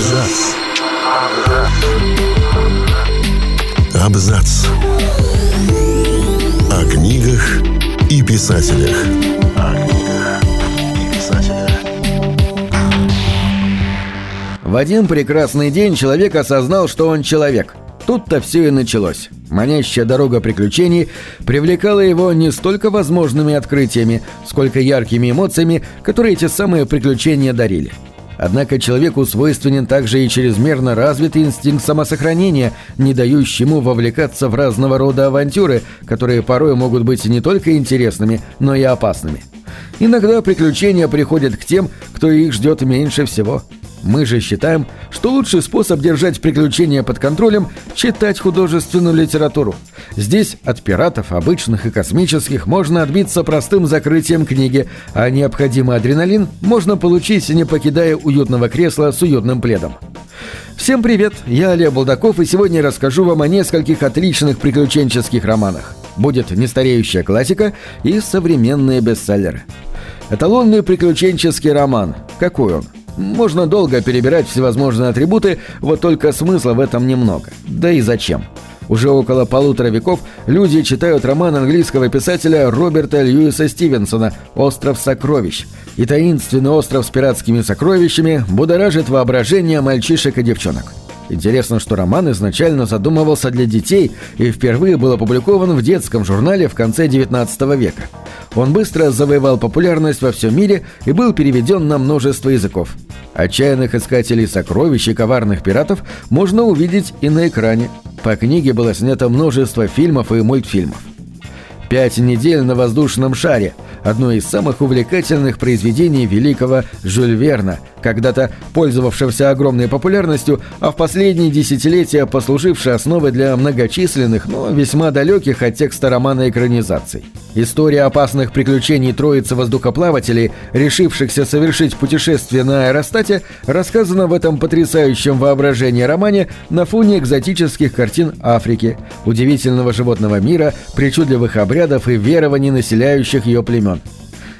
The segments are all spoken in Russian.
Абзац. Абзац. О книгах и писателях. О книгах и писателях. В один прекрасный день человек осознал, что он человек. Тут-то все и началось. Манящая дорога приключений привлекала его не столько возможными открытиями, сколько яркими эмоциями, которые эти самые приключения дарили. Однако человеку свойственен также и чрезмерно развитый инстинкт самосохранения, не дающий ему вовлекаться в разного рода авантюры, которые порой могут быть не только интересными, но и опасными. Иногда приключения приходят к тем, кто их ждет меньше всего – мы же считаем, что лучший способ держать приключения под контролем – читать художественную литературу. Здесь от пиратов, обычных и космических, можно отбиться простым закрытием книги, а необходимый адреналин можно получить, не покидая уютного кресла с уютным пледом. Всем привет, я Олег Булдаков и сегодня расскажу вам о нескольких отличных приключенческих романах. Будет нестареющая классика и современные бестселлеры. Эталонный приключенческий роман. Какой он? Можно долго перебирать всевозможные атрибуты, вот только смысла в этом немного. Да и зачем? Уже около полутора веков люди читают роман английского писателя Роберта Льюиса Стивенсона «Остров сокровищ». И таинственный остров с пиратскими сокровищами будоражит воображение мальчишек и девчонок. Интересно, что роман изначально задумывался для детей и впервые был опубликован в детском журнале в конце XIX века. Он быстро завоевал популярность во всем мире и был переведен на множество языков. Отчаянных искателей сокровищ и коварных пиратов можно увидеть и на экране. По книге было снято множество фильмов и мультфильмов. «Пять недель на воздушном шаре» – одно из самых увлекательных произведений великого Жюль Верна, когда-то пользовавшегося огромной популярностью, а в последние десятилетия послуживший основой для многочисленных, но весьма далеких от текста романа экранизаций. История опасных приключений троицы воздухоплавателей, решившихся совершить путешествие на аэростате, рассказана в этом потрясающем воображении романе на фоне экзотических картин Африки, удивительного животного мира, причудливых обрядов и верований населяющих ее племен.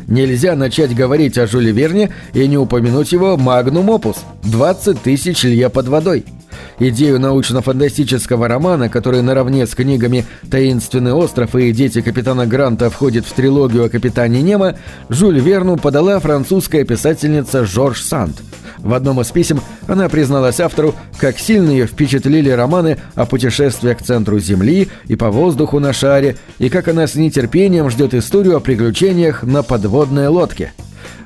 Нельзя начать говорить о Жюле Верне и не упомянуть его «Magnum Opus» – 20 тысяч лье под водой. Идею научно-фантастического романа, который наравне с книгами «Таинственный остров» и «Дети капитана Гранта» входит в трилогию о капитане Немо, Жюль Верну подала французская писательница Жорж Санд – в одном из писем она призналась автору, как сильно ее впечатлили романы о путешествиях к центру Земли и по воздуху на шаре, и как она с нетерпением ждет историю о приключениях на подводной лодке.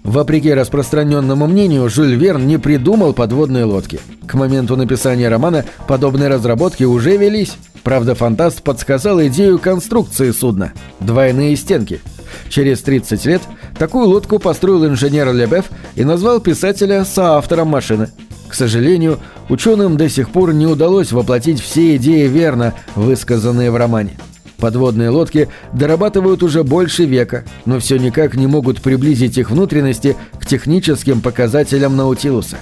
Вопреки распространенному мнению, Жюль Верн не придумал подводные лодки. К моменту написания романа подобные разработки уже велись. Правда, фантаст подсказал идею конструкции судна – двойные стенки. Через 30 лет такую лодку построил инженер Лебеф и назвал писателя соавтором машины. К сожалению, ученым до сих пор не удалось воплотить все идеи верно, высказанные в романе. Подводные лодки дорабатывают уже больше века, но все никак не могут приблизить их внутренности к техническим показателям Наутилуса.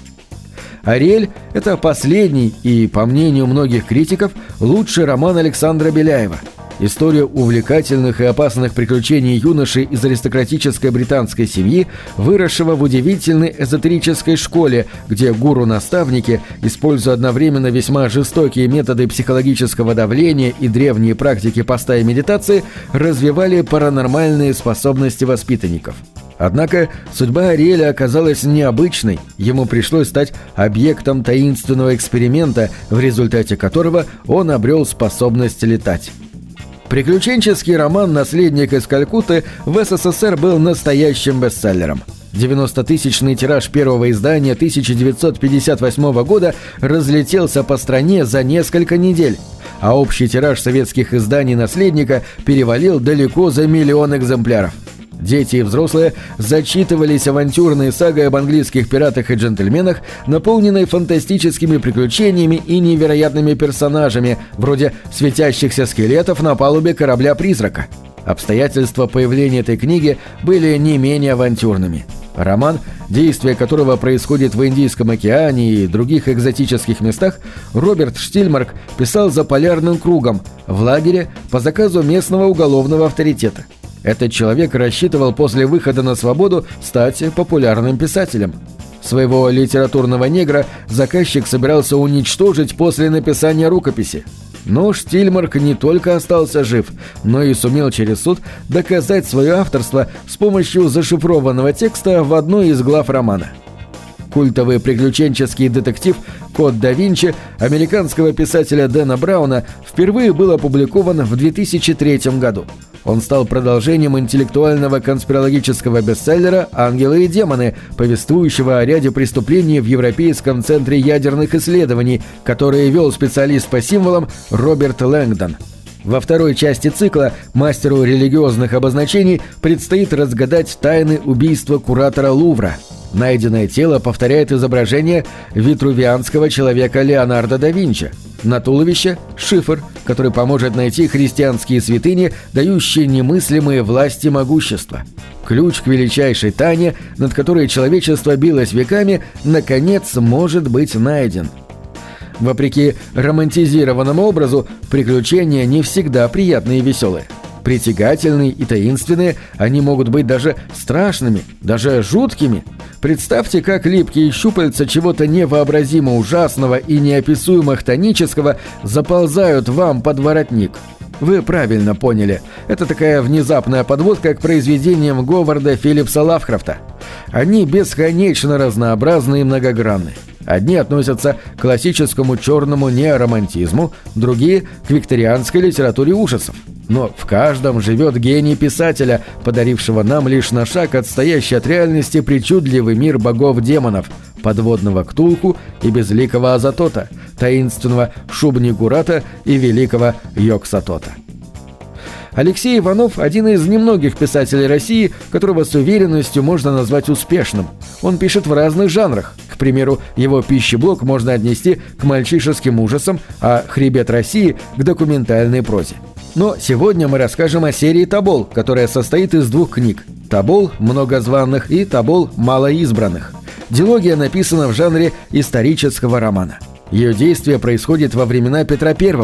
«Ариэль» — это последний и, по мнению многих критиков, лучший роман Александра Беляева – История увлекательных и опасных приключений юноши из аристократической британской семьи, выросшего в удивительной эзотерической школе, где гуру-наставники, используя одновременно весьма жестокие методы психологического давления и древние практики поста и медитации, развивали паранормальные способности воспитанников. Однако судьба Ариэля оказалась необычной, ему пришлось стать объектом таинственного эксперимента, в результате которого он обрел способность летать. Приключенческий роман «Наследник из Калькутты» в СССР был настоящим бестселлером. 90-тысячный тираж первого издания 1958 года разлетелся по стране за несколько недель, а общий тираж советских изданий «Наследника» перевалил далеко за миллион экземпляров. Дети и взрослые зачитывались авантюрной сагой об английских пиратах и джентльменах, наполненной фантастическими приключениями и невероятными персонажами, вроде светящихся скелетов на палубе корабля-призрака. Обстоятельства появления этой книги были не менее авантюрными. Роман, действие которого происходит в Индийском океане и других экзотических местах, Роберт Штильмарк писал за полярным кругом, в лагере по заказу местного уголовного авторитета. Этот человек рассчитывал после выхода на свободу стать популярным писателем. Своего литературного негра заказчик собирался уничтожить после написания рукописи. Но Штильмарк не только остался жив, но и сумел через суд доказать свое авторство с помощью зашифрованного текста в одной из глав романа. Культовый приключенческий детектив «Код да Винчи» американского писателя Дэна Брауна впервые был опубликован в 2003 году. Он стал продолжением интеллектуального конспирологического бестселлера «Ангелы и демоны», повествующего о ряде преступлений в Европейском центре ядерных исследований, которые вел специалист по символам Роберт Лэнгдон. Во второй части цикла мастеру религиозных обозначений предстоит разгадать тайны убийства куратора Лувра – Найденное тело повторяет изображение витрувианского человека Леонардо да Винчи. На туловище – шифр, который поможет найти христианские святыни, дающие немыслимые власти могущества. Ключ к величайшей тайне, над которой человечество билось веками, наконец может быть найден. Вопреки романтизированному образу, приключения не всегда приятные и веселые – Притягательные и таинственные, они могут быть даже страшными, даже жуткими. Представьте, как липкие щупальца чего-то невообразимо ужасного и неописуемо хтонического заползают вам под воротник. Вы правильно поняли. Это такая внезапная подводка к произведениям Говарда Филлипса Лавкрафта. Они бесконечно разнообразны и многогранны. Одни относятся к классическому черному неоромантизму, другие – к викторианской литературе ужасов. Но в каждом живет гений писателя, подарившего нам лишь на шаг отстоящий от реальности причудливый мир богов-демонов, подводного Ктулху и безликого Азатота, таинственного Шубнигурата и великого Йоксатота. Алексей Иванов – один из немногих писателей России, которого с уверенностью можно назвать успешным. Он пишет в разных жанрах. Примеру, его пищеблок можно отнести к мальчишеским ужасам, а «Хребет России» – к документальной прозе. Но сегодня мы расскажем о серии «Табол», которая состоит из двух книг «Табол многозванных» и «Табол малоизбранных». Дилогия написана в жанре исторического романа. Ее действие происходит во времена Петра I.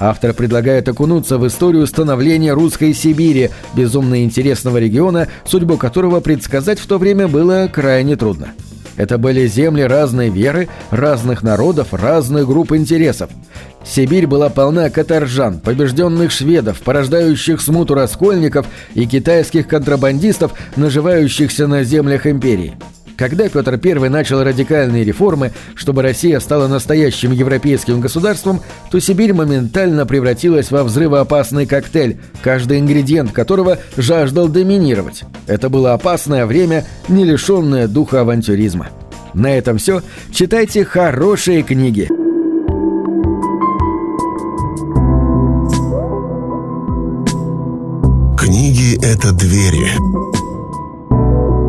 Автор предлагает окунуться в историю становления русской Сибири, безумно интересного региона, судьбу которого предсказать в то время было крайне трудно. Это были земли разной веры, разных народов, разных групп интересов. Сибирь была полна каторжан, побежденных шведов, порождающих смуту раскольников и китайских контрабандистов, наживающихся на землях империи. Когда Петр I начал радикальные реформы, чтобы Россия стала настоящим европейским государством, то Сибирь моментально превратилась во взрывоопасный коктейль, каждый ингредиент которого жаждал доминировать. Это было опасное время, не лишенное духа авантюризма. На этом все. Читайте хорошие книги. Книги — это двери